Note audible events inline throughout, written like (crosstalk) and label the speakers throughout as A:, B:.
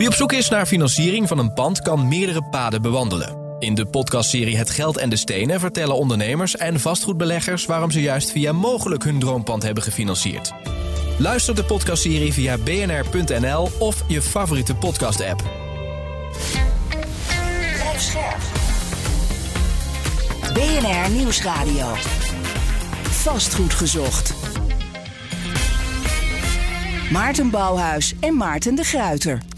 A: Wie op zoek is naar financiering van een pand kan meerdere paden bewandelen. In de podcastserie Het Geld en de Stenen vertellen ondernemers en vastgoedbeleggers waarom ze juist via mogelijk hun droompand hebben gefinancierd. Luister de podcastserie via bnr.nl of je favoriete podcast-app.
B: BNR Nieuwsradio. Vastgoed gezocht. Maarten Bouwhuis en Maarten de Gruiter.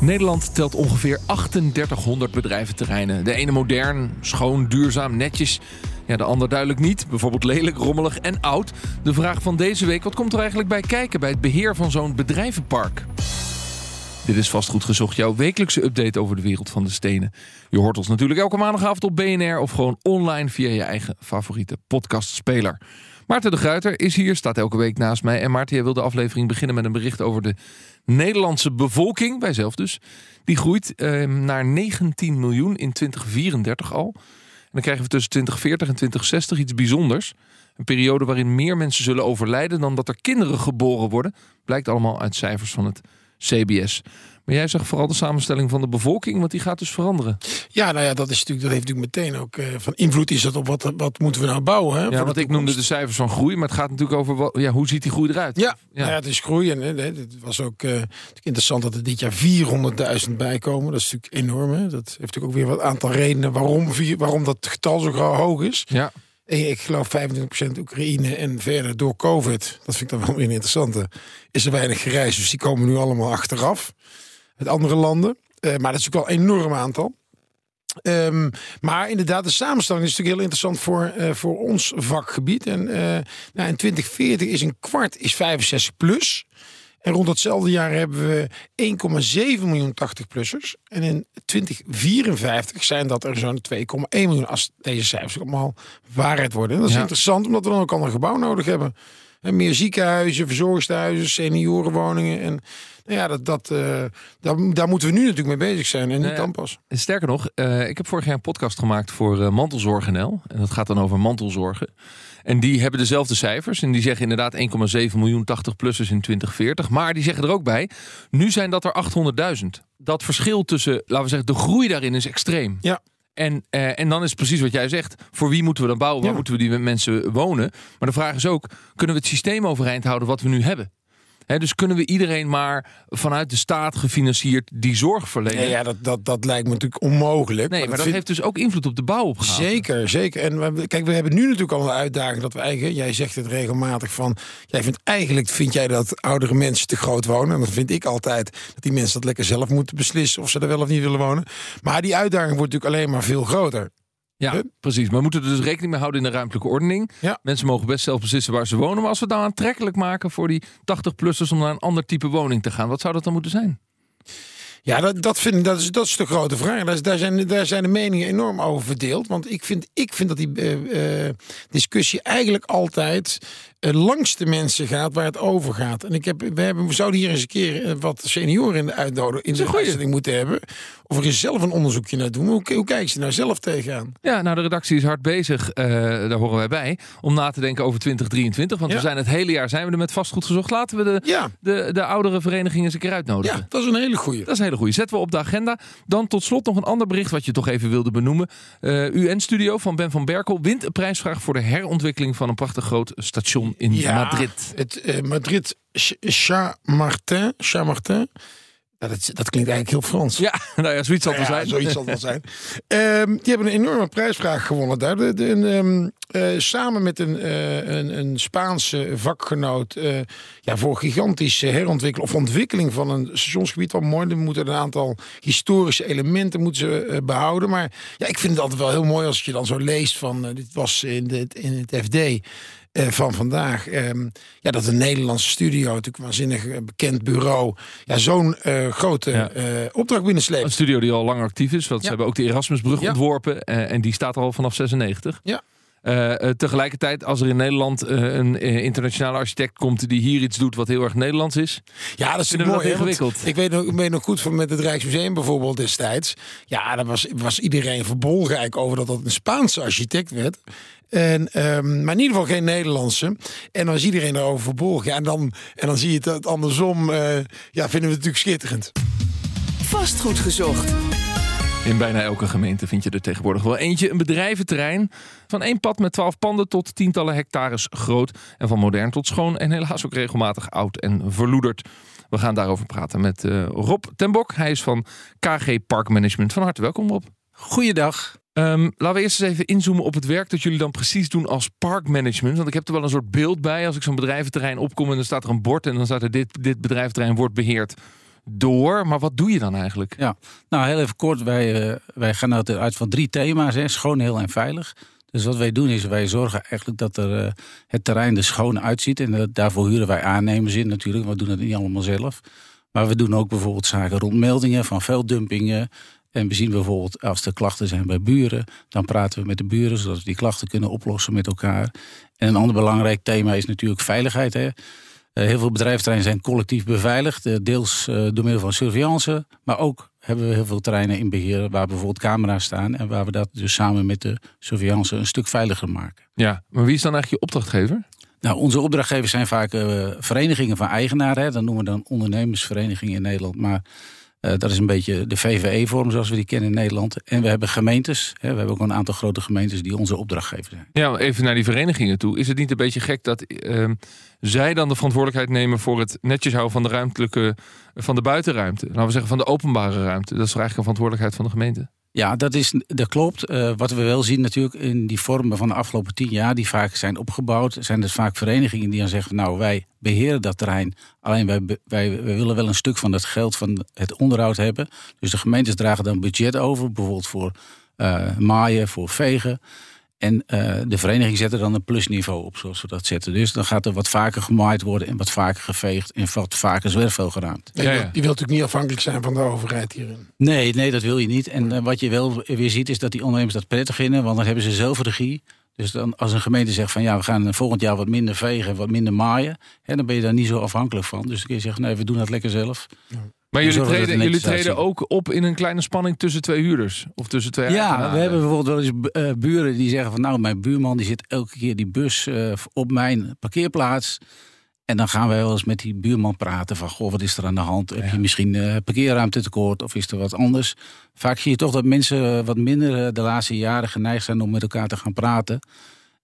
C: Nederland telt ongeveer 3800 bedrijventerreinen. De ene modern, schoon, duurzaam, netjes. Ja, de ander duidelijk niet. Bijvoorbeeld lelijk, rommelig en oud. De vraag van deze week, wat komt er eigenlijk bij kijken... bij het beheer van zo'n bedrijvenpark? Dit is vastgoed gezocht, jouw wekelijkse update over de wereld van de stenen. Je hoort ons natuurlijk elke maandagavond op BNR... of gewoon online via je eigen favoriete podcastspeler. Maarten de Gruiter is hier, staat elke week naast mij. En Maarten, jij wil de aflevering beginnen met een bericht over de Nederlandse bevolking, wij zelf dus. Die groeit eh, naar 19 miljoen in 2034 al. En dan krijgen we tussen 2040 en 2060 iets bijzonders. Een periode waarin meer mensen zullen overlijden dan dat er kinderen geboren worden. Blijkt allemaal uit cijfers van het CBS. Maar jij zegt vooral de samenstelling van de bevolking, want die gaat dus veranderen.
D: Ja, nou ja, dat, is natuurlijk, dat heeft natuurlijk meteen ook uh, van invloed is dat op wat, wat moeten we nou bouwen. Hè,
C: ja, want ik noemde de cijfers van groei, maar het gaat natuurlijk over wat, ja, hoe ziet die groei eruit?
D: Ja, ja. Nou ja het is groei en het was ook uh, interessant dat er dit jaar 400.000 bijkomen. Dat is natuurlijk enorm. Hè? Dat heeft natuurlijk ook weer wat aantal redenen waarom, waarom dat getal zo hoog is.
C: Ja.
D: Ik geloof 25% Oekraïne en verder door COVID, dat vind ik dan wel weer een interessante, is er weinig gereisd. Dus die komen nu allemaal achteraf met andere landen. Uh, maar dat is natuurlijk wel een enorm aantal. Um, maar inderdaad, de samenstelling is natuurlijk heel interessant voor, uh, voor ons vakgebied. En uh, nou, in 2040 is een kwart is 65 plus. En rond datzelfde jaar hebben we 1,7 miljoen 80-plussers. En in 2054 zijn dat er zo'n 2,1 miljoen als deze cijfers allemaal waarheid worden. En dat is ja. interessant, omdat we dan ook al een gebouw nodig hebben. En meer ziekenhuizen, verzorgingstehuizen, seniorenwoningen. En nou ja, dat, dat, uh, daar, daar, moeten we nu natuurlijk mee bezig zijn en niet dan pas.
C: Sterker nog, uh, ik heb vorig jaar een podcast gemaakt voor uh, Mantelzorg NL. En dat gaat dan over mantelzorgen. En die hebben dezelfde cijfers. En die zeggen inderdaad 1,7 miljoen 80-plussers in 2040. Maar die zeggen er ook bij, nu zijn dat er 800.000. Dat verschil tussen, laten we zeggen, de groei daarin is extreem.
D: Ja.
C: En, uh, en dan is precies wat jij zegt. Voor wie moeten we dan bouwen? Waar ja. moeten we die mensen wonen? Maar de vraag is ook, kunnen we het systeem overeind houden wat we nu hebben? He, dus kunnen we iedereen maar vanuit de staat gefinancierd die zorg verlenen?
D: Nee, ja, dat, dat, dat lijkt me natuurlijk onmogelijk.
C: Nee, maar, maar dat, vind... heeft dus ook invloed op de bouwopgave.
D: Zeker, zeker. En we, kijk, we hebben nu natuurlijk al een uitdaging dat we eigenlijk, jij zegt het regelmatig van, jij vindt eigenlijk, vind jij dat oudere mensen te groot wonen? En dat vind ik altijd, dat die mensen dat lekker zelf moeten beslissen of ze er wel of niet willen wonen. Maar die uitdaging wordt natuurlijk alleen maar veel groter.
C: Ja, precies. Maar we moeten er dus rekening mee houden in de ruimtelijke ordening.
D: Ja.
C: Mensen mogen best zelf beslissen waar ze wonen. Maar als we het dan aantrekkelijk maken voor die 80-plussers om naar een ander type woning te gaan, wat zou dat dan moeten zijn?
D: Ja, dat, dat, vind dat, is, dat is de grote vraag. Daar, daar, zijn, daar zijn de meningen enorm over verdeeld. Want ik vind, ik vind dat die uh, uh, discussie eigenlijk altijd langs de mensen gaat waar het over gaat. En ik heb, we, hebben, we zouden hier eens een keer wat senioren in de uitnodiging in de uitzending moeten hebben. Of er eens zelf een onderzoekje naar doen. Hoe, hoe kijken ze nou zelf tegenaan?
C: Ja, nou de redactie is hard bezig, daar horen wij bij, om na te denken over 2023. Want ja. we zijn het hele jaar zijn we er met vastgoed gezocht. Laten we de,
D: ja.
C: de, de oudere verenigingen eens een keer uitnodigen.
D: Ja, dat is een hele goeie.
C: Dat is een hele goeie. Zetten we op de agenda. Dan tot slot nog een ander bericht wat je toch even wilde benoemen. Uh, UN-studio van Ben van Berkel wint een prijsvraag voor de herontwikkeling van een prachtig groot station in
D: ja,
C: Madrid.
D: Het uh, Madrid Chamartin. Chamartin. Nou, dat, dat, klinkt eigenlijk heel Frans.
C: Ja, (laughs) nou ja, zoiets zal het
D: ja,
C: zijn.
D: Zoiets zal het zijn. um, die hebben een enorme prijsvraag gewonnen daar. De, de, um, uh, samen met een, uh, een, een, Spaanse vakgenoot uh, ja, voor gigantische herontwikkeling of ontwikkeling van een stationsgebied. Wat mooi, er moeten een aantal historische elementen moeten ze behouden. Maar ja, ik vind het altijd wel heel mooi als je dan zo leest van dit was in, de, in het FD. Uh, van vandaag. Um, ja, dat een Nederlandse studio, natuurlijk een waanzinnig bekend bureau, ja, zo'n uh, grote ja. opdracht binnensleept.
C: Een studio die al lang actief is, want ja. ze hebben ook de Erasmusbrug ja. ontworpen en die staat er al vanaf 96.
D: Ja.
C: Uh, tegelijkertijd, als er in Nederland uh, een uh, internationale architect komt die hier iets doet wat heel erg Nederlands is.
D: Ja, dat is
C: mooi.
D: Dat
C: ingewikkeld.
D: Ik weet, nog, ik weet nog goed van met het Rijksmuseum bijvoorbeeld destijds. Ja, daar was, was iedereen verbolgen over dat dat een Spaanse architect werd. En, ehm, maar in ieder geval geen Nederlandse. En dan is iedereen erover verbolgen. Ja, en, dan, en dan zie je het, andersom. eh, ja, vinden we het natuurlijk schitterend.
B: Vastgoed gezocht.
C: In bijna elke gemeente vind je er tegenwoordig wel eentje. Een bedrijventerrein van één pad met twaalf panden tot tientallen hectares groot. En van modern tot schoon en helaas ook regelmatig oud en verloederd. We gaan daarover praten met eh, Rob Tenbok. Hij is van KG Park Management. Van harte welkom Rob.
E: Goeiedag.
C: Ehm, laten we eerst eens even inzoomen op het werk dat jullie dan precies doen als parkmanagement. Want ik heb er wel een soort beeld bij. Als ik zo'n bedrijventerrein opkom en dan staat er een bord en dan staat er dit, dit bedrijventerrein wordt beheerd door. Maar wat doe je dan eigenlijk?
E: Ja, nou heel even kort. Wij, eh, wij gaan altijd uit van drie thema's. Hè. Schoon, heel en veilig. Dus wat wij doen is, wij zorgen eigenlijk dat er, eh, het terrein er schoon uitziet. En dat- daarvoor huren wij aannemers in natuurlijk. We doen het niet allemaal zelf. Maar we doen ook bijvoorbeeld zaken rond meldingen van vuildumpingen. En we zien bijvoorbeeld als er klachten zijn bij buren, dan praten we met de buren zodat we die klachten kunnen oplossen met elkaar. En een ander belangrijk thema is natuurlijk veiligheid. Hè. Eh, heel veel bedrijventerreinen zijn collectief beveiligd, eh, deels eh, door middel van surveillance, maar ook hebben we heel veel terreinen in beheer waar bijvoorbeeld camera's staan en waar we dat dus samen met de surveillance een stuk veiliger maken.
C: Ja, maar wie is dan eigenlijk je opdrachtgever?
E: Nou, onze opdrachtgevers zijn vaak verenigingen van eigenaren. Hè. Dat noemen we dan ondernemersverenigingen in Nederland. Maar eh, dat is een beetje de VVE-vorm zoals we die kennen in Nederland. En we hebben gemeentes. Hè. We hebben ook een aantal grote gemeentes die onze opdrachtgever zijn.
C: Ja, even naar die verenigingen toe. Is het niet een beetje gek dat ehm, zij dan de verantwoordelijkheid nemen voor het netjes houden van de ruimtelijke, van de buitenruimte? Laten we zeggen van de openbare ruimte. Dat is eigenlijk een verantwoordelijkheid van de gemeente?
E: Ja, dat, is, dat klopt. Eh, wat we wel zien natuurlijk in die vormen van de afgelopen tien jaar... die vaak zijn opgebouwd, zijn dus vaak verenigingen die dan zeggen... nou, wij beheren dat terrein. Alleen wij, wij willen wel een stuk van het geld van het onderhoud hebben. Dus de gemeentes dragen dan budget over. Bijvoorbeeld voor eh, maaien, voor vegen. En eh, de vereniging zet er dan een plusniveau op, zoals we dat zetten. Dus dan gaat er wat vaker gemaaid worden... en wat vaker geveegd en wat vaker zwerfvuil geruimd.
D: Ja,
C: Ja,
D: je
C: ja.
D: wilt- Je wilt natuurlijk niet afhankelijk zijn van de overheid hierin.
E: Nee, nee, dat wil je niet. En eh, wat je wel weer ziet is dat die ondernemers dat prettig vinden, want dan hebben ze zelf regie. Dus dan, als een gemeente zegt van ja, we gaan volgend jaar wat minder vegen, wat minder maaien, hè, dan ben je daar niet zo afhankelijk van. Dus dan kun je zeggen, nee, we doen dat lekker zelf.
C: Maar jullie treden, jullie ook op in een kleine spanning tussen twee huurders. Of tussen twee
E: Ja, we hebben bijvoorbeeld wel eens eh, buren die zeggen van nou, mijn buurman die zit elke keer die bus eh, op mijn parkeerplaats. En dan gaan wij wel eens met die buurman praten van goh, wat is er aan de hand? Heb je misschien eh parkeerruimte tekort of is er wat anders? Vaak zie je toch dat mensen wat minder de laatste jaren geneigd zijn om met elkaar te gaan praten.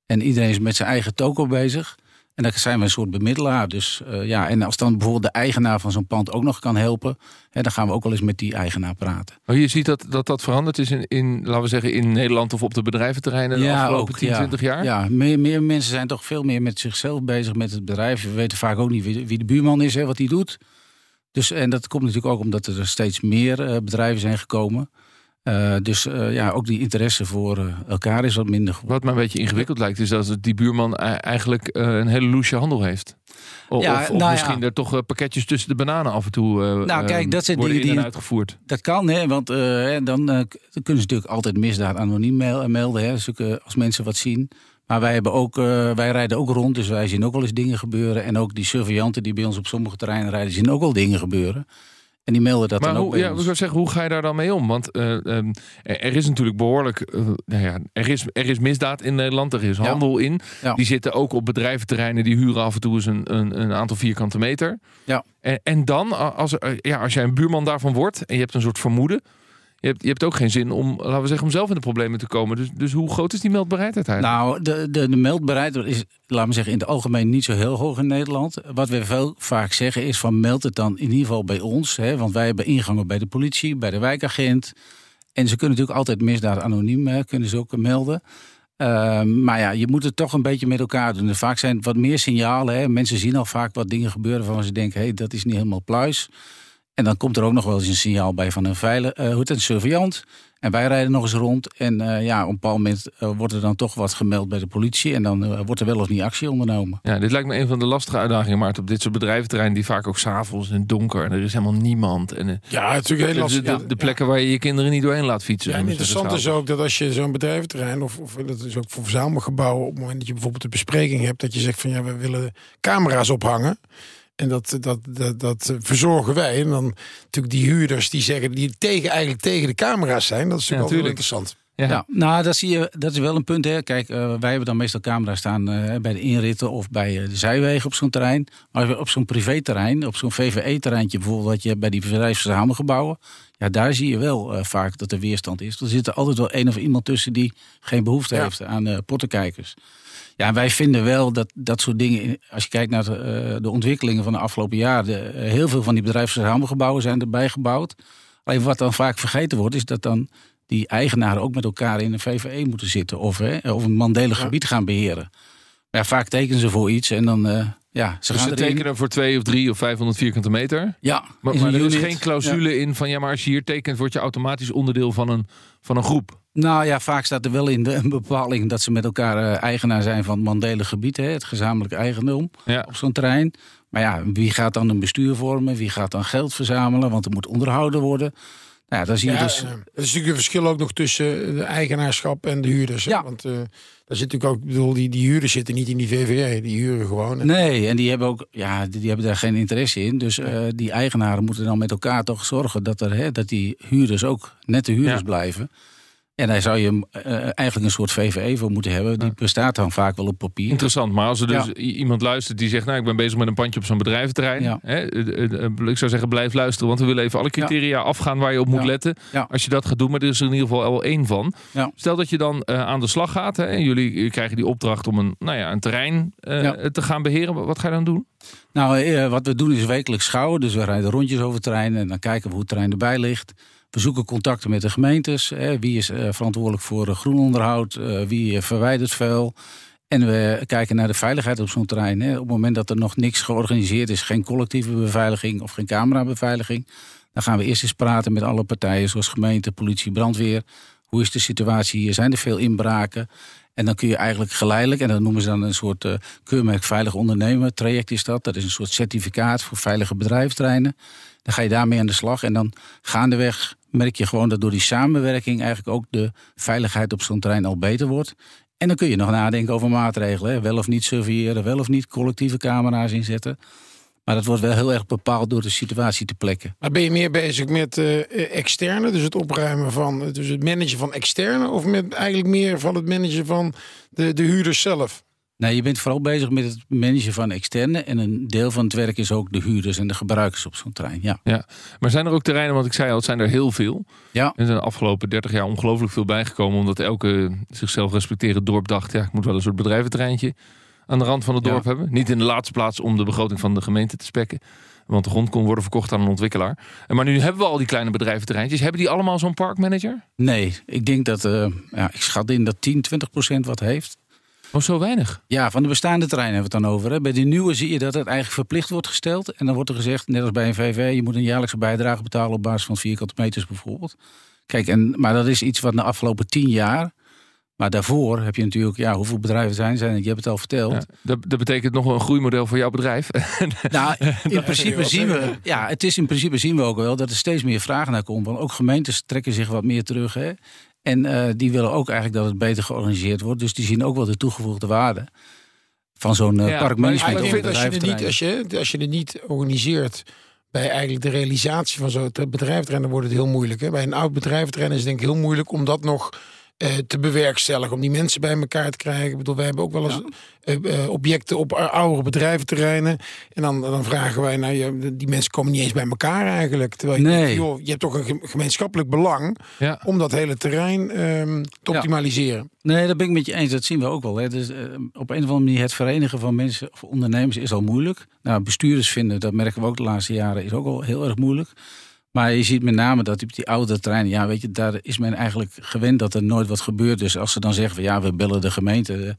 E: En iedereen is met zijn eigen toko bezig. En dan zijn we een soort bemiddelaar. Dus eh, ja, en als dan bijvoorbeeld de eigenaar van zo'n pand ook nog kan helpen, hè, dan gaan we ook wel eens met die eigenaar praten.
C: Maar je ziet dat, dat dat veranderd is in, in, laten we zeggen, in Nederland of op de bedrijventerreinen de afgelopen 10,
E: ja.
C: 20 jaar.
E: Ja, meer, meer mensen zijn toch veel meer met zichzelf bezig, met het bedrijf. We weten vaak ook niet wie, wie de buurman is, hè, wat hij doet. Dus, en dat komt natuurlijk ook omdat er steeds meer eh, bedrijven zijn gekomen. Eh, dus eh, ja, ook die interesse voor eh, elkaar is wat minder geworden.
C: Wat me een beetje ingewikkeld lijkt, is dat die buurman e- eigenlijk een hele loesje handel heeft. O-
E: Ja,
C: of of
E: nou ja.
C: misschien er toch pakketjes tussen de bananen af en toe
E: Nou, kijk,
C: eh,
E: dat zijn
C: worden
E: dingen
C: in en
E: die-
C: uitgevoerd.
E: Dat kan, hè, want dan, kunnen ze natuurlijk altijd misdaad anoniem mel- melden. Hè, dus, als mensen wat zien. Maar wij, hebben ook, wij rijden ook rond, dus wij zien ook wel eens dingen gebeuren. En ook die surveillanten die bij ons op sommige terreinen rijden, zien ook wel dingen gebeuren. En die melden dat
C: Maar
E: dan ook
C: hoe, ja,
E: ons.
C: zeggen, hoe ga je daar dan mee om? Want eh, ehm, er is natuurlijk behoorlijk, eh, nou ja, er is, er is misdaad in Nederland, er is
E: Ja.
C: handel in.
E: Ja.
C: Die zitten ook op bedrijventerreinen, die huren af en toe eens een, een, een aantal vierkante meter.
E: Ja.
C: En, en dan, als, er- ja, als jij een buurman daarvan wordt en je hebt een soort vermoeden, je hebt, ook geen zin om, laten we zeggen, om zelf in de problemen te komen. Dus, dus hoe groot is die meldbaarheid eigenlijk?
E: Nou, de, de, de meldbaarheid is, laten we zeggen, in het algemeen niet zo heel hoog in Nederland. Wat we veel vaak zeggen is van meld het dan in ieder geval bij ons. Hè, want wij hebben ingangen bij de politie, bij de wijkagent. En ze kunnen natuurlijk altijd misdaad anoniem eh, kunnen ze ook melden. Ehm, maar ja, je moet het toch een beetje met elkaar doen. En vaak zijn wat meer signalen. Hè. Mensen zien al vaak wat dingen gebeuren waarvan ze denken... hé, hey, dat is niet helemaal pluis. En dan komt er ook nog wel eens een signaal bij van een veilig, eh hoe het, een surveillant. En wij rijden nog eens rond. En eh, ja, op een bepaald moment eh, wordt er dan toch wat gemeld bij de politie. En dan wordt er wel of niet actie ondernomen.
C: Ja, dit lijkt me een van de lastige uitdagingen, Maarten, op dit soort bedrijventerreinen die vaak ook s'avonds en donker en er is helemaal niemand. En
D: Ja, het natuurlijk heel
C: de,
D: lastig.
C: de, plekken waar je je kinderen niet doorheen laat fietsen.
D: Ja, en interessant is ook dat als je zo'n bedrijventerrein, of, of dat is ook voor verzamelgebouwen, op het moment dat je bijvoorbeeld een bespreking hebt, dat je zegt van ja, we willen camera's ophangen. En dat, dat, dat, dat verzorgen wij. En dan natuurlijk die huurders die zeggen, die tegen, eigenlijk tegen de camera's zijn. Dat is natuurlijk
C: Ja,
D: wel interessant.
C: Ja.
E: Ja. nou, dat, zie je, dat is wel een punt. Hè. Kijk, eh, wij hebben dan meestal camera's staan eh, bij de inritten of bij eh, de zijwegen op zo'n terrein. Maar op zo'n privéterrein, op zo'n VVE-terreintje bijvoorbeeld, wat je hebt bij die bedrijfsverzamelgebouwen. Ja, daar zie je wel eh, vaak dat er weerstand is. Er zit er altijd wel een of iemand tussen die geen behoefte
D: Ja.
E: heeft aan eh pottenkijkers. Ja, en wij vinden wel dat dat soort dingen, als je kijkt naar de, eh, de ontwikkelingen van de afgelopen jaren, eh, heel veel van die bedrijfsverzamelgebouwen zijn erbij gebouwd. Alleen wat dan vaak vergeten wordt, is dat dan die eigenaren ook met elkaar in een VVE moeten zitten of, hè, of een mandelig
D: Ja.
E: gebied gaan beheren. Maar ja, vaak tekenen ze voor iets en dan, eh, ja, ze
C: Dus
E: gaan
C: ze tekenen voor 2 of 3 of 500 vierkante meter.
E: Ja,
C: Maar, maar er is geen clausule in van ja, maar als je hier tekent, word je automatisch onderdeel van een, van een groep.
E: Nou ja, vaak staat er wel in de, een (laughs) bepaling dat ze met elkaar eh, eigenaar zijn van het mandelig gebied, hè, het gezamenlijk eigendom
C: Ja.
E: op zo'n terrein. Maar ja, wie gaat dan een bestuur vormen? Wie gaat dan geld verzamelen? Want er moet onderhouden worden. Nou ja, dan zie je
D: Ja,
E: dus.
D: eh, er is natuurlijk een verschil ook nog tussen de eigenaarschap en de huurders. hè.
E: Ja.
D: Want eh daar zit natuurlijk ook, ik bedoel, die, die huurders zitten niet in die VVE, die huren gewoon.
E: Nee, en die hebben ook, ja, die, die hebben daar geen interesse in. Dus eh, die eigenaren moeten dan met elkaar toch zorgen dat, er, hè, dat die huurders ook nette huurders
C: Ja.
E: blijven. En daar zou je eh, eigenlijk een soort VVE voor moeten hebben. Die bestaat dan vaak wel op papier.
C: Interessant, maar als er dus
E: Ja.
C: iemand luistert die zegt, nou ik ben bezig met een pandje op zo'n bedrijventerrein.
E: Ja.
C: Hè, eh, eh, ik zou zeggen, blijf luisteren, want we willen even alle criteria afgaan waar je op moet letten. Als je dat gaat doen, maar er is er in ieder geval al één van. Stel dat je dan aan de slag gaat hè, en jullie krijgen die opdracht om een, nou ja, een terrein te gaan beheren. Wat ga je dan doen?
E: Nou, wat we doen is wekelijks schouwen. Dus we rijden rondjes over het terrein en dan kijken we hoe het terrein erbij ligt. We zoeken contacten met de gemeentes. Hè. Wie is eh, verantwoordelijk voor eh, groenonderhoud? Eh, wie verwijdert vuil? En we kijken naar de veiligheid op zo'n terrein. Hè. Op het moment dat er nog niks georganiseerd is, geen collectieve beveiliging of geen camerabeveiliging, dan gaan we eerst eens praten met alle partijen, zoals gemeente, politie, brandweer. Hoe is de situatie hier? Zijn er veel inbraken? En dan kun je eigenlijk geleidelijk, en dat noemen ze dan een soort keurmerk veilig ondernemen traject is dat. Dat is een soort certificaat voor veilige bedrijfsterreinen. Dan ga je daarmee aan de slag en dan gaandeweg merk je gewoon dat door die samenwerking eigenlijk ook de veiligheid op zo'n terrein al beter wordt. En dan kun je nog nadenken over maatregelen. Wel of niet surveilleren, wel of niet collectieve camera's inzetten. Maar dat wordt wel heel erg bepaald door de situatie te plekken.
D: Maar ben je meer bezig met eh, externe, dus het opruimen van, dus het managen van externe, of met eigenlijk meer van het managen van de, de huurders zelf?
E: Nee, je bent vooral bezig met het managen van externe. En een deel van het werk is ook de huurders en de gebruikers op zo'n terrein. Ja.
C: Ja. Maar zijn er ook terreinen, want ik zei al, het zijn er heel veel.
E: Ja.
C: Er zijn de afgelopen 30 jaar ongelooflijk veel bijgekomen. Omdat elke zichzelf respecterend dorp dacht, ja, ik moet wel een soort bedrijventreintje aan de rand van het
E: Ja.
C: dorp hebben. Niet in de laatste plaats om de begroting van de gemeente te spekken. Want de grond kon worden verkocht aan een ontwikkelaar. En Maar nu hebben we al die kleine bedrijventerreintjes. Hebben die allemaal zo'n parkmanager?
E: Nee, ik denk dat, eh, ja, ik schat in dat 10, 20 procent wat heeft.
C: Oh, zo weinig.
E: Ja, van de bestaande terreinen hebben we het dan over. Hè. Bij die nieuwe zie je dat het eigenlijk verplicht wordt gesteld. En dan wordt er gezegd, net als bij een VV, je moet een jaarlijkse bijdrage betalen op basis van vierkante meters bijvoorbeeld. Kijk, en, maar dat is iets wat de afgelopen tien jaar. Maar daarvoor heb je natuurlijk, ja, hoeveel bedrijven zijn zijn? Je hebt het al verteld.
C: Ja, dat, dat betekent nog wel een groeimodel voor jouw bedrijf. (laughs)
E: Nou, in principe zien we, ja, het is in principe zien we ook wel dat er steeds meer vraag naar komt. Want ook gemeentes trekken zich wat meer terug. Hè? En eh, die willen ook eigenlijk dat het beter georganiseerd wordt. Dus die zien ook wel de toegevoegde waarde van zo'n eh,
C: Ja,
E: parkmanagement.
C: maar
D: ik
E: op
D: vind als je, het niet, als, je, als je het niet organiseert bij eigenlijk de realisatie van zo'n bedrijventerrein, dan wordt het heel moeilijk. Hè? Bij een oud bedrijventerrein is het denk ik heel moeilijk om dat nog te bewerkstelligen. Om die mensen bij elkaar te krijgen. Ik bedoel, wij hebben ook wel eens eh, eh, objecten op oudere bedrijventerreinen. En dan, dan vragen wij, nou, je, die mensen komen niet eens bij elkaar eigenlijk. Terwijl je,
E: Nee.
D: joh, je hebt toch een gem- gemeenschappelijk belang
C: ja.
D: om dat hele terrein ehm, te
E: Ja.
D: optimaliseren.
E: Nee, dat ben ik met je eens. Dat zien we ook wel. Hè. Dus, eh, op een of andere manier het verenigen van mensen of ondernemers is al moeilijk. Nou, bestuurders vinden, dat merken we ook de laatste jaren, is ook al heel erg moeilijk. Maar je ziet met name dat op die oude terreinen, ja, weet je, daar is men eigenlijk gewend dat er nooit wat gebeurt. Dus als ze dan zeggen van ja, we bellen de gemeente eh,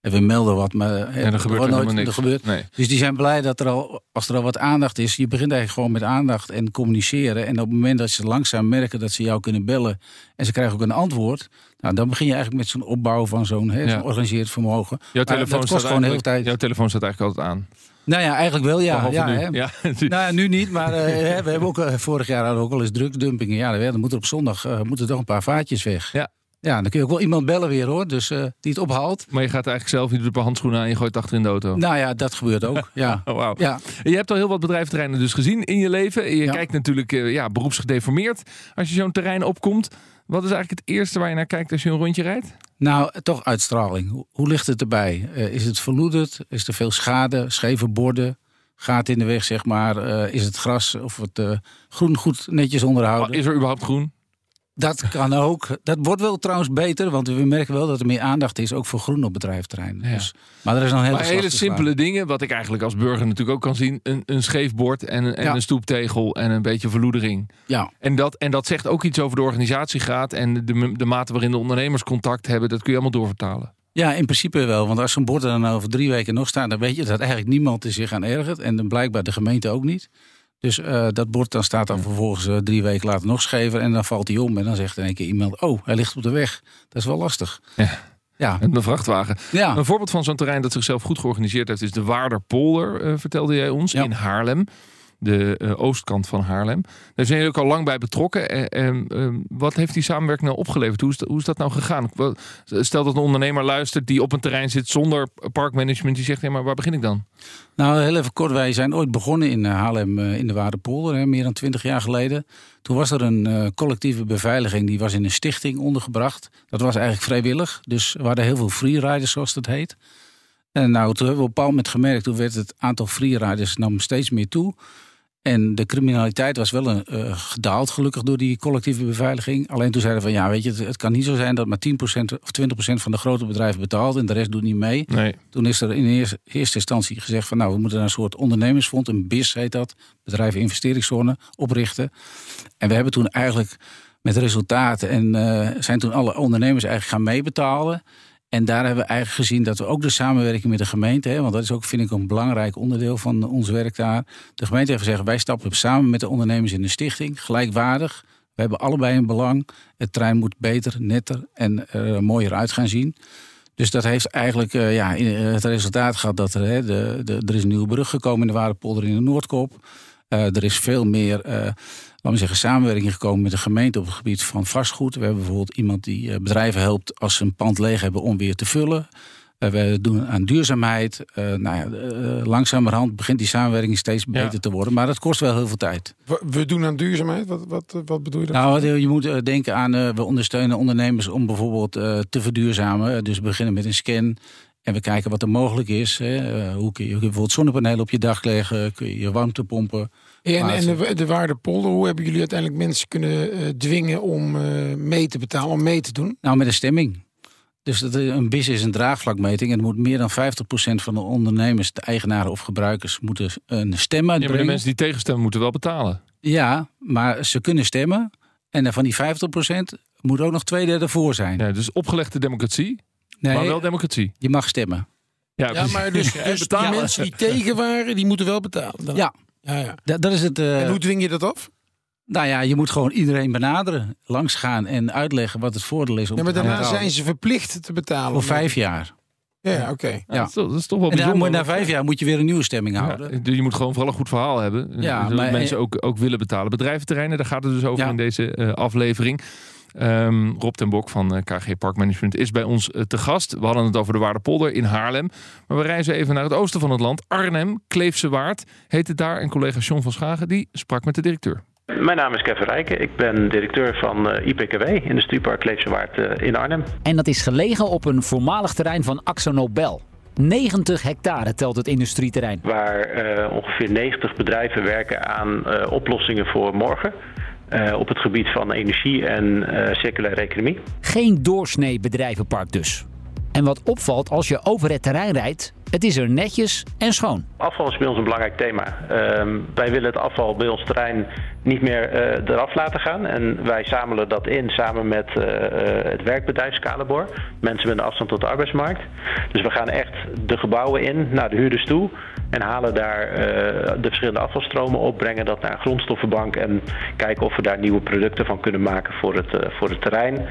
E: en we melden wat, maar
C: dan gebeurt er helemaal niks.
E: Er gebeurt,
C: Nee.
E: dus die zijn blij dat er al, als er al wat aandacht is, je begint eigenlijk gewoon met aandacht en communiceren. En op het moment dat ze langzaam merken dat ze jou kunnen bellen en ze krijgen ook een antwoord, nou, dan begin je eigenlijk met zo'n opbouw van zo'n hè,
C: Ja.
E: zo'n organiseerd vermogen.
C: Jouw telefoon,
E: dat
C: staat
E: kost gewoon heel tijd.
C: jouw telefoon staat eigenlijk altijd aan.
E: Nou ja, eigenlijk wel ja. Ja,
C: nu. Ja. (laughs)
E: Nou ja, nu niet, maar eh, we hebben ook eh, vorig jaar hadden we ook al eens drugsdumpingen. Ja, dan moeten er op zondag eh, moeten er toch een paar vaatjes weg.
C: Ja.
E: Ja, dan kun je ook wel iemand bellen weer hoor, dus eh, die het ophaalt.
C: Maar je gaat eigenlijk zelf, je doet een paar handschoenen aan en je gooit achter in de auto.
E: Nou ja, dat gebeurt ook. Ja. (laughs)
C: Oh, wauw.
E: Ja.
C: Je hebt al heel wat bedrijventerreinen dus gezien in je leven. En je
E: Ja.
C: kijkt natuurlijk eh, ja, beroepsgedeformeerd als je zo'n terrein opkomt. Wat is eigenlijk het eerste waar je naar kijkt als je een rondje rijdt?
E: Nou, toch uitstraling. Hoe, ligt het erbij? Eh, is het verloederd? Is er veel schade? Scheve borden? Gaat in de weg, zeg maar? Is het gras of het groen goed netjes onderhouden?
C: Is er überhaupt groen?
E: Dat kan ook. Dat wordt wel trouwens beter, want we merken wel dat er meer aandacht is, ook voor groen op bedrijventerreinen.
C: Ja.
E: Dus, maar er is een hele
C: Maar hele simpele dingen, wat ik eigenlijk als burger natuurlijk ook kan zien. Een, een scheef bord en, een- en
E: Ja.
C: een stoeptegel en een beetje verloedering.
E: Ja,
C: En dat, en dat zegt ook iets over de organisatiegraad en de, de mate waarin de ondernemers contact hebben. Dat kun je allemaal doorvertalen.
E: Ja, in principe wel. Want als zo'n bord er dan over drie weken nog staat, dan weet je dat eigenlijk niemand er zich aan ergert. En dan blijkbaar de gemeente ook niet. Dus eh, dat bord dan staat dan vervolgens eh, drie weken later nog schever. En dan valt hij om. En dan zegt in één keer iemand: Oh, hij ligt op de weg. Dat is wel lastig.
C: Ja.
E: Ja,
C: Met een vrachtwagen.
E: ja.
C: Een voorbeeld van zo'n terrein dat zichzelf goed georganiseerd heeft, is de Waarderpolder, eh, vertelde jij ons,
E: Ja.
C: in Haarlem. De eh, oostkant van Haarlem. Daar zijn jullie ook al lang bij betrokken. En, eh, wat heeft die samenwerking nou opgeleverd? Hoe is, dat, hoe is dat nou gegaan? Stel dat een ondernemer luistert die op een terrein zit zonder parkmanagement. Die zegt, nee, maar waar begin ik dan?
E: Nou, heel even kort. Wij zijn ooit begonnen in eh, Haarlem in de Waardepolder, hè, meer dan twintig jaar geleden. Toen was er een collectieve beveiliging, die was in een stichting ondergebracht. Dat was eigenlijk vrijwillig, dus er waren heel veel freeriders, zoals dat heet. En nou, toen hebben we op een bepaald moment gemerkt, toen werd het aantal freeriders nam steeds meer toe. En de criminaliteit was wel een, eh, gedaald, gelukkig, door die collectieve beveiliging. Alleen toen zeiden we van, ja, weet je, het, het kan niet zo zijn dat maar 10% of 20% van de grote bedrijven betaalt en de rest doet niet mee.
C: Nee.
E: Toen is er in eerste, eerste instantie gezegd van nou, we moeten een soort ondernemersfonds, een BIS heet dat, bedrijven investeringszone, oprichten. En we hebben toen eigenlijk met resultaten en eh, zijn toen alle ondernemers eigenlijk gaan meebetalen. En daar hebben we eigenlijk gezien dat we ook de samenwerking met de gemeente, hè, want dat is ook, vind ik, een belangrijk onderdeel van ons werk daar. De gemeente heeft gezegd, wij stappen samen met de ondernemers in de stichting, gelijkwaardig. We hebben allebei een belang. Het trein moet beter, netter en er mooier uit gaan zien. Dus dat heeft eigenlijk eh, ja, eh, het resultaat gehad dat er, hè, de, de, er is een nieuwe brug gekomen in de Waardepolder in de Noordkop. Eh, er is veel meer eh, laten we zeggen, samenwerking gekomen met de gemeente op het gebied van vastgoed. We hebben bijvoorbeeld iemand die eh, bedrijven helpt als ze een pand leeg hebben om weer te vullen. We doen aan duurzaamheid. Eh, nou ja, langzamerhand begint die samenwerking steeds
C: Ja.
E: beter te worden. Maar dat kost wel heel veel tijd.
D: We, doen aan duurzaamheid. Wat, wat, wat bedoel je daar?
E: Nou, je moet denken aan, we ondersteunen ondernemers om bijvoorbeeld te verduurzamen. Dus we beginnen met een scan en we kijken wat er mogelijk is. Hè. Eh, hoe kun je, bijvoorbeeld zonnepanelen op je dak leggen? Kun je je warmtepompen?
D: en en de, de Waardepolder, hoe hebben jullie uiteindelijk mensen kunnen eh, dwingen om eh, mee te betalen, om mee te doen?
E: Nou, met een stemming. Dus dat, is- een BIS is een draagvlakmeting. En er moet meer dan 50% van de ondernemers, de eigenaren of gebruikers, moeten een stem
C: Ja, maar de
E: uitbrengen.
C: mensen die tegenstemmen moeten wel betalen.
E: Ja, maar ze kunnen stemmen. En dan van die 50% moet ook nog twee derde voor zijn.
C: Ja, dus opgelegde democratie,
E: nee,
C: maar wel democratie.
E: je mag stemmen.
C: Ja,
D: maar dus, (laughs)
C: En
D: dus die
C: betalen.
D: mensen die tegen waren, die moeten wel betalen. Dan.
E: Ja,
D: ja, ja.
E: dat, dat is het. eh,
D: En hoe dwing je dat af?
E: Nou ja, je moet gewoon iedereen benaderen, langsgaan en uitleggen wat het voordeel is. Om
D: Ja, maar daarna zijn ze verplicht te betalen.
E: voor vijf jaar.
D: Ja, oké.
C: Ja, dat, is toch, dat is toch wel
E: En dan
C: bijzonder.
E: moet, na vijf jaar moet je weer een nieuwe stemming houden.
C: Ja, dus je moet gewoon vooral een goed verhaal hebben.
E: Ja, maar-
C: mensen ook, ook willen betalen. Bedrijventerreinen, daar gaat het dus over
E: Ja.
C: in deze eh, aflevering. Ehm, Rob ten Bok van eh, KG Parkmanagement is bij ons eh, te gast. We hadden het over de Waardepolder in Haarlem. Maar we reizen even naar het oosten van het land. Arnhem, Kleefse Waard heet het daar. En collega John van Schagen die sprak met de directeur.
F: Mijn naam is Kevin Rijken. Ik ben directeur van eh, IPKW, Industriepark Kleefse Waard in Arnhem.
G: En dat is gelegen op een voormalig terrein van Axonobel. 90 hectare telt het industrieterrein.
F: Waar eh, ongeveer 90 bedrijven werken aan eh, oplossingen voor morgen. Eh, op het gebied van energie en eh, circulaire economie.
G: Geen doorsnee bedrijvenpark dus. En wat opvalt als je over het terrein rijdt, het is er netjes en schoon.
F: Afval is bij ons een belangrijk thema. Ehm, wij willen het afval bij ons terrein niet meer eh, eraf laten gaan. En wij zamelen dat in samen met eh, eh, het werkbedrijf Scalabor. Mensen met een afstand tot de arbeidsmarkt. Dus we gaan echt de gebouwen in, naar de huurders toe. En halen daar de verschillende afvalstromen op, brengen dat naar een grondstoffenbank en kijken of we daar nieuwe producten van kunnen maken voor het, voor het terrein.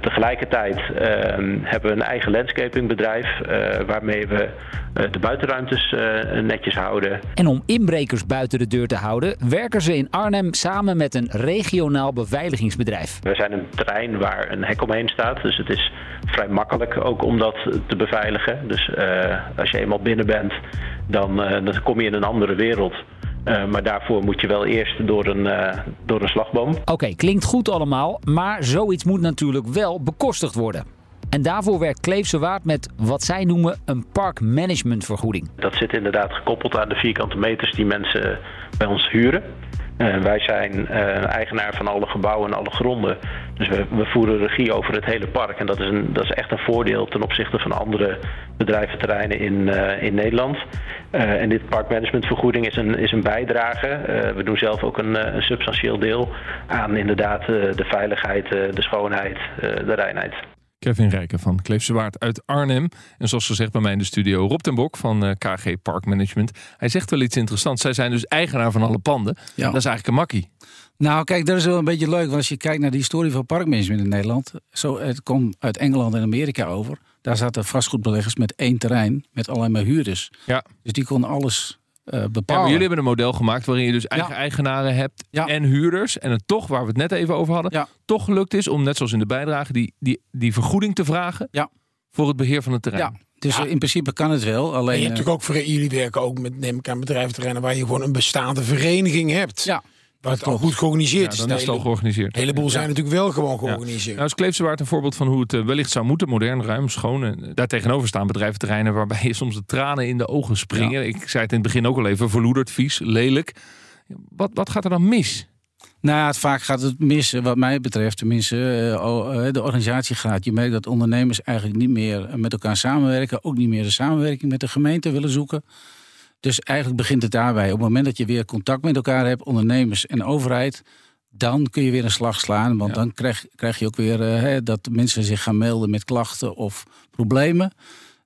F: tegelijkertijd ehm, hebben we een eigen landscapingbedrijf waarmee we de buitenruimtes netjes houden.
G: En om inbrekers buiten de deur te houden, werken ze in Arnhem samen met een regionaal beveiligingsbedrijf.
F: We zijn een terrein waar een hek omheen staat, dus het is vrij makkelijk ook om dat te beveiligen. Dus uh, als je eenmaal binnen bent, dan, uh, dan kom je in een andere wereld. Uh, maar daarvoor moet je wel eerst door een, uh, door een slagboom.
G: Oké, okay, klinkt goed allemaal, maar zoiets moet natuurlijk wel bekostigd worden. En daarvoor werkt Kleefse Waard met wat zij noemen een parkmanagementvergoeding.
F: Dat zit inderdaad gekoppeld aan de vierkante meters die mensen bij ons huren. Uh, wij zijn uh, eigenaar van alle gebouwen en alle gronden. Dus we, we, voeren regie over het hele park. En dat is, een, dat is echt een voordeel ten opzichte van andere bedrijventerreinen in, uh, in Nederland. en dit parkmanagementvergoeding is een, is een bijdrage. we doen zelf ook een, een substantieel deel aan inderdaad de veiligheid, de schoonheid, de reinheid.
C: Kevin Rijken van Kleefse Waard uit Arnhem. En zoals gezegd bij mij in de studio Rob ten Bok van uh, KG Park Management. Hij zegt wel iets interessants. Zij zijn dus eigenaar van alle panden. Ja. Dat is eigenlijk een makkie.
E: Nou, kijk, dat is wel een beetje leuk. Want als je kijkt naar de historie van parkmanagement in Nederland. Zo, het komt uit Engeland en Amerika over. Daar zaten vastgoedbeleggers met één terrein. Met alleen maar huurders. Ja. Dus die konden alles bepalen. Ja,
C: jullie hebben een model gemaakt waarin je dus eigen eigenaren hebt en huurders. En het toch, waar we het net even over hadden, toch gelukt is om, net zoals in de bijdrage, die, die, die vergoeding te vragen voor het beheer van het terrein.
E: Ja. Dus in principe kan het wel. Alleen,
D: en je hebt natuurlijk ook voor jullie werken ook met neem ik aan bedrijventerreinen waar je gewoon een bestaande vereniging hebt. Ja. Wat al goed georganiseerd
C: is. dan is het al georganiseerd.
D: Een heleboel zijn natuurlijk wel gewoon georganiseerd. Ja.
C: Nou is Kleefse Waard een voorbeeld van hoe het eh, wellicht zou moeten. Modern, ruim, schoon. En daar tegenover staan bedrijventerreinen waarbij je soms de tranen in de ogen springen. Ik zei het in het begin ook al even. Verloederd, vies, lelijk. Wat, wat gaat er dan mis?
E: Nou, het, vaak gaat het mis, wat mij betreft, tenminste, de organisatiegraad. Je merkt dat ondernemers eigenlijk niet meer met elkaar samenwerken, ook niet meer de samenwerking met de gemeente willen zoeken. Dus eigenlijk begint het daarbij. Op het moment dat je weer contact met elkaar hebt, ondernemers en overheid, dan kun je weer een slag slaan. Want dan krijg, krijg je ook weer uh, dat mensen zich gaan melden met klachten of problemen.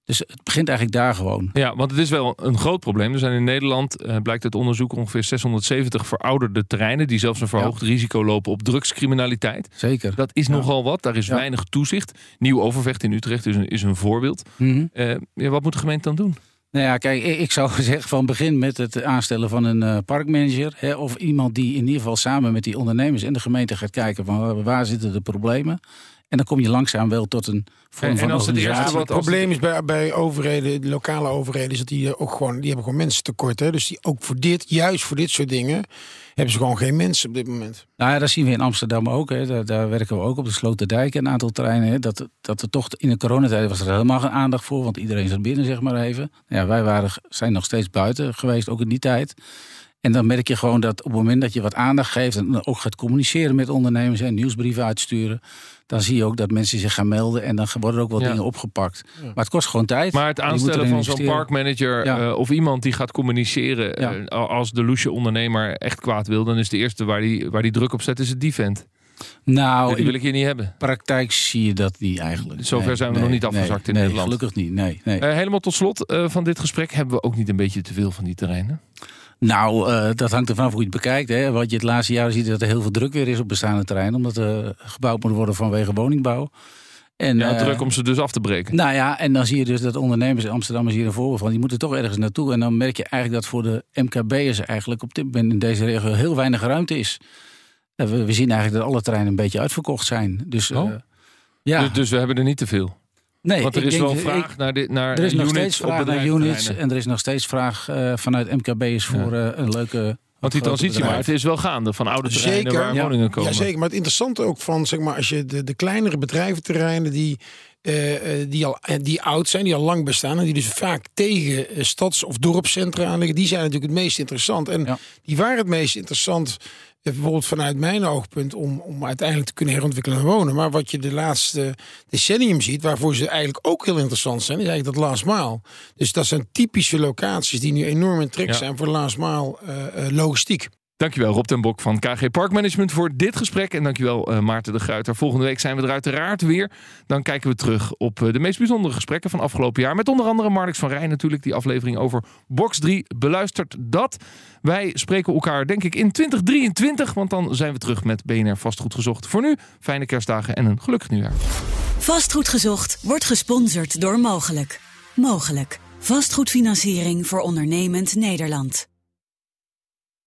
E: Dus het begint eigenlijk daar gewoon.
C: Ja, want het is wel een groot probleem. Er zijn in Nederland, uh, blijkt uit onderzoek, ongeveer 670 verouderde terreinen. die zelfs een verhoogd risico lopen op drugscriminaliteit.
E: Zeker.
C: Dat is nogal wat. Daar is weinig toezicht. Nieuw Overvecht in Utrecht is een, is een voorbeeld. Mm -hmm. wat moet de gemeente dan doen?
E: Nou ja, kijk, ik zou (laughs) zeggen van begin met het aanstellen van een uh, parkmanager. Hè, of iemand die in ieder geval samen met die ondernemers en de gemeente gaat kijken van waar zitten de problemen. En dan kom je langzaam wel tot een vorm en, van en als het
D: eerste wat het probleem is bij, bij overheden, lokale overheden, is dat die ook gewoon, die hebben gewoon mensen tekort. Hè? Dus die ook voor dit, juist voor dit soort dingen, hebben ze gewoon geen mensen op dit moment.
E: Nou ja, dat zien we in Amsterdam ook. Hè. Daar, daar werken we ook op de Sloterdijk een aantal terreinen. Hè. Dat, dat er toch in de coronatijd was er helemaal geen aandacht voor, want iedereen zat binnen, zeg maar even. Ja, wij waren, zijn nog steeds buiten geweest, ook in die tijd. En dan merk je gewoon dat op het moment dat je wat aandacht geeft en ook gaat communiceren met ondernemers en nieuwsbrieven uitsturen, dan zie je ook dat mensen zich gaan melden en dan worden er ook wel dingen opgepakt. Maar het kost gewoon tijd.
C: Maar het aanstellen van zo'n parkmanager uh, of iemand die gaat communiceren uh, als de loesje ondernemer echt kwaad wil, dan is de eerste waar die, waar die druk op zet, is het die vent.
E: Nou,
C: die wil ik hier niet hebben.
E: praktijk zie je dat niet eigenlijk.
C: Zover zijn we nog niet afgezakt in Nederland.
E: Gelukkig niet, nee. nee.
C: Uh, helemaal tot slot van dit gesprek hebben we ook niet een beetje te veel van die terreinen.
E: Nou, uh, dat hangt ervan af hoe je het bekijkt. Hè. Wat je het laatste jaar ziet, dat er heel veel druk weer is op bestaande terreinen. Omdat er gebouwd moet worden vanwege woningbouw.
C: En, ja, druk om ze dus af te breken.
E: Nou ja, en dan zie je dus dat ondernemers in Amsterdam is hier een voorbeeld van. Die moeten toch ergens naartoe. En dan merk je eigenlijk dat voor de MKB'ers eigenlijk op dit moment in deze regio heel weinig ruimte is. We, we zien eigenlijk dat alle terreinen een beetje uitverkocht zijn. Dus, oh.
C: ja. dus, dus we hebben er niet te veel.
E: Nee,
C: Want er is wel vraag naar, dit, naar
E: Er is nog steeds vraag naar units en er is nog steeds vraag uh, vanuit MKB's voor uh, een leuke.
C: Want die transitie maar het is wel gaande van oude terreinen zeker, waar woningen komen.
D: Ja, zeker. Maar het interessante ook van, zeg maar, als je de, de kleinere bedrijventerreinen die, uh, die, al, die oud zijn, die al lang bestaan en die dus vaak tegen stads- of dorpscentra liggen, die zijn natuurlijk het meest interessant. En ja. die waren het meest interessant bijvoorbeeld vanuit mijn oogpunt om, om uiteindelijk te kunnen herontwikkelen en wonen. Maar wat je de laatste decennium ziet, waarvoor ze eigenlijk ook heel interessant zijn, is eigenlijk dat last mile. Dus dat zijn typische locaties die nu enorm in trek zijn voor last mile uh, logistiek.
C: Dankjewel Rob ten Bok van KG Parkmanagement voor dit gesprek. En dankjewel uh, Maarten de Gruiter. Volgende week zijn we er uiteraard weer. Dan kijken we terug op de meest bijzondere gesprekken van afgelopen jaar. Met onder andere Marnix van Rijn natuurlijk. Die aflevering over Box 3. Beluistert dat. Wij spreken elkaar denk ik in 2023. Want dan zijn we terug met BNR Vastgoed Gezocht. Voor nu, fijne kerstdagen en een gelukkig nieuwjaar.
H: Vastgoed Gezocht wordt gesponsord door Mogelijk. Mogelijk. Vastgoedfinanciering voor ondernemend Nederland.